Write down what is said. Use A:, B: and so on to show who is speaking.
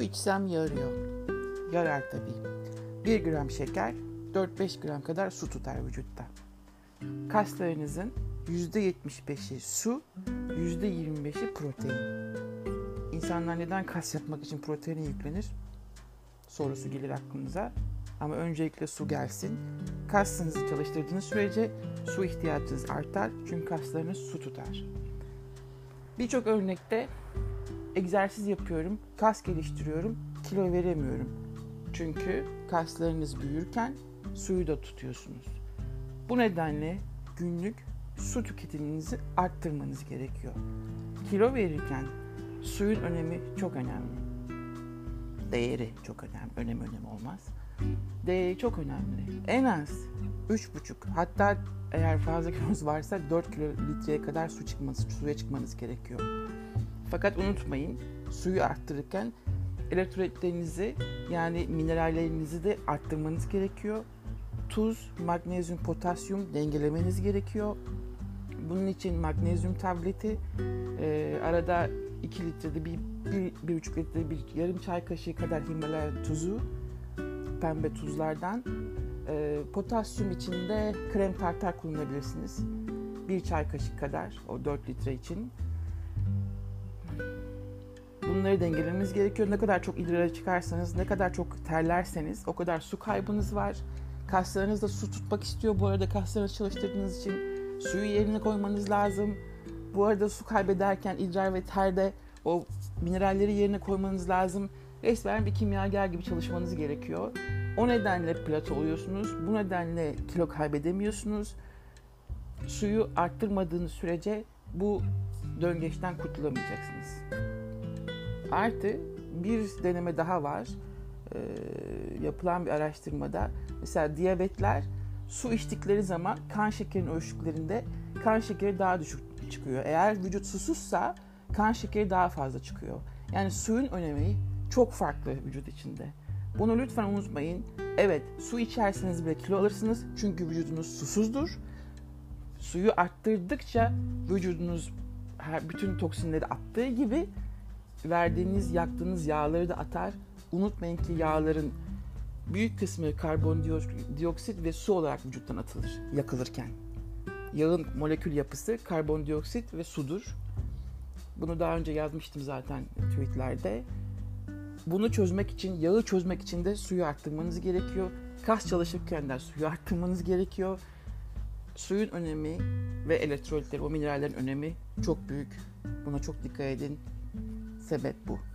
A: içsem yarıyor. Yarar tabii. 1 gram şeker 4-5 gram kadar su tutar vücutta. Kaslarınızın %75'i su, %25'i protein. İnsanlar neden kas yapmak için proteine yüklenir? Sorusu gelir aklınıza. Ama öncelikle su gelsin. Kasınızı çalıştırdığınız sürece su ihtiyacınız artar. Çünkü kaslarınız su tutar. Birçok örnekte egzersiz yapıyorum, kas geliştiriyorum, kilo veremiyorum. Çünkü kaslarınız büyürken suyu da tutuyorsunuz. Bu nedenle günlük su tüketiminizi arttırmanız gerekiyor. Kilo verirken suyun önemi çok önemli. Değeri çok önemli. Önem önem olmaz. Değeri çok önemli. En az 3,5 hatta eğer fazla kilonuz varsa 4 kilo litreye kadar su çıkması, suya çıkmanız gerekiyor. Fakat unutmayın suyu arttırırken elektrolitlerinizi yani minerallerinizi de arttırmanız gerekiyor. Tuz, magnezyum, potasyum dengelemeniz gerekiyor. Bunun için magnezyum tableti e, arada 2 litrede bir, bir, bir buçuk litrede bir yarım çay kaşığı kadar Himalaya tuzu pembe tuzlardan e, potasyum içinde krem tartar kullanabilirsiniz. Bir çay kaşığı kadar o 4 litre için. Bunları dengelemeniz gerekiyor. Ne kadar çok idrara çıkarsanız, ne kadar çok terlerseniz o kadar su kaybınız var. Kaslarınız da su tutmak istiyor. Bu arada kaslarınızı çalıştırdığınız için suyu yerine koymanız lazım. Bu arada su kaybederken idrar ve terde o mineralleri yerine koymanız lazım. Resmen bir kimyager gibi çalışmanız gerekiyor. O nedenle plato oluyorsunuz. Bu nedenle kilo kaybedemiyorsunuz. Suyu arttırmadığınız sürece bu döngeçten kurtulamayacaksınız. Artı bir deneme daha var. Ee, yapılan bir araştırmada mesela diyabetler su içtikleri zaman kan şekerinin ölçtüklerinde kan şekeri daha düşük çıkıyor. Eğer vücut susuzsa kan şekeri daha fazla çıkıyor. Yani suyun önemi çok farklı vücut içinde. Bunu lütfen unutmayın. Evet su içerseniz bile kilo alırsınız çünkü vücudunuz susuzdur. Suyu arttırdıkça vücudunuz bütün toksinleri attığı gibi verdiğiniz, yaktığınız yağları da atar. Unutmayın ki yağların büyük kısmı karbondioksit ve su olarak vücuttan atılır yakılırken. Yağın molekül yapısı karbondioksit ve sudur. Bunu daha önce yazmıştım zaten tweetlerde. Bunu çözmek için, yağı çözmek için de suyu arttırmanız gerekiyor. Kas çalışırken de suyu arttırmanız gerekiyor. Suyun önemi ve elektrolitler, o minerallerin önemi çok büyük. Buna çok dikkat edin. Sebep bu.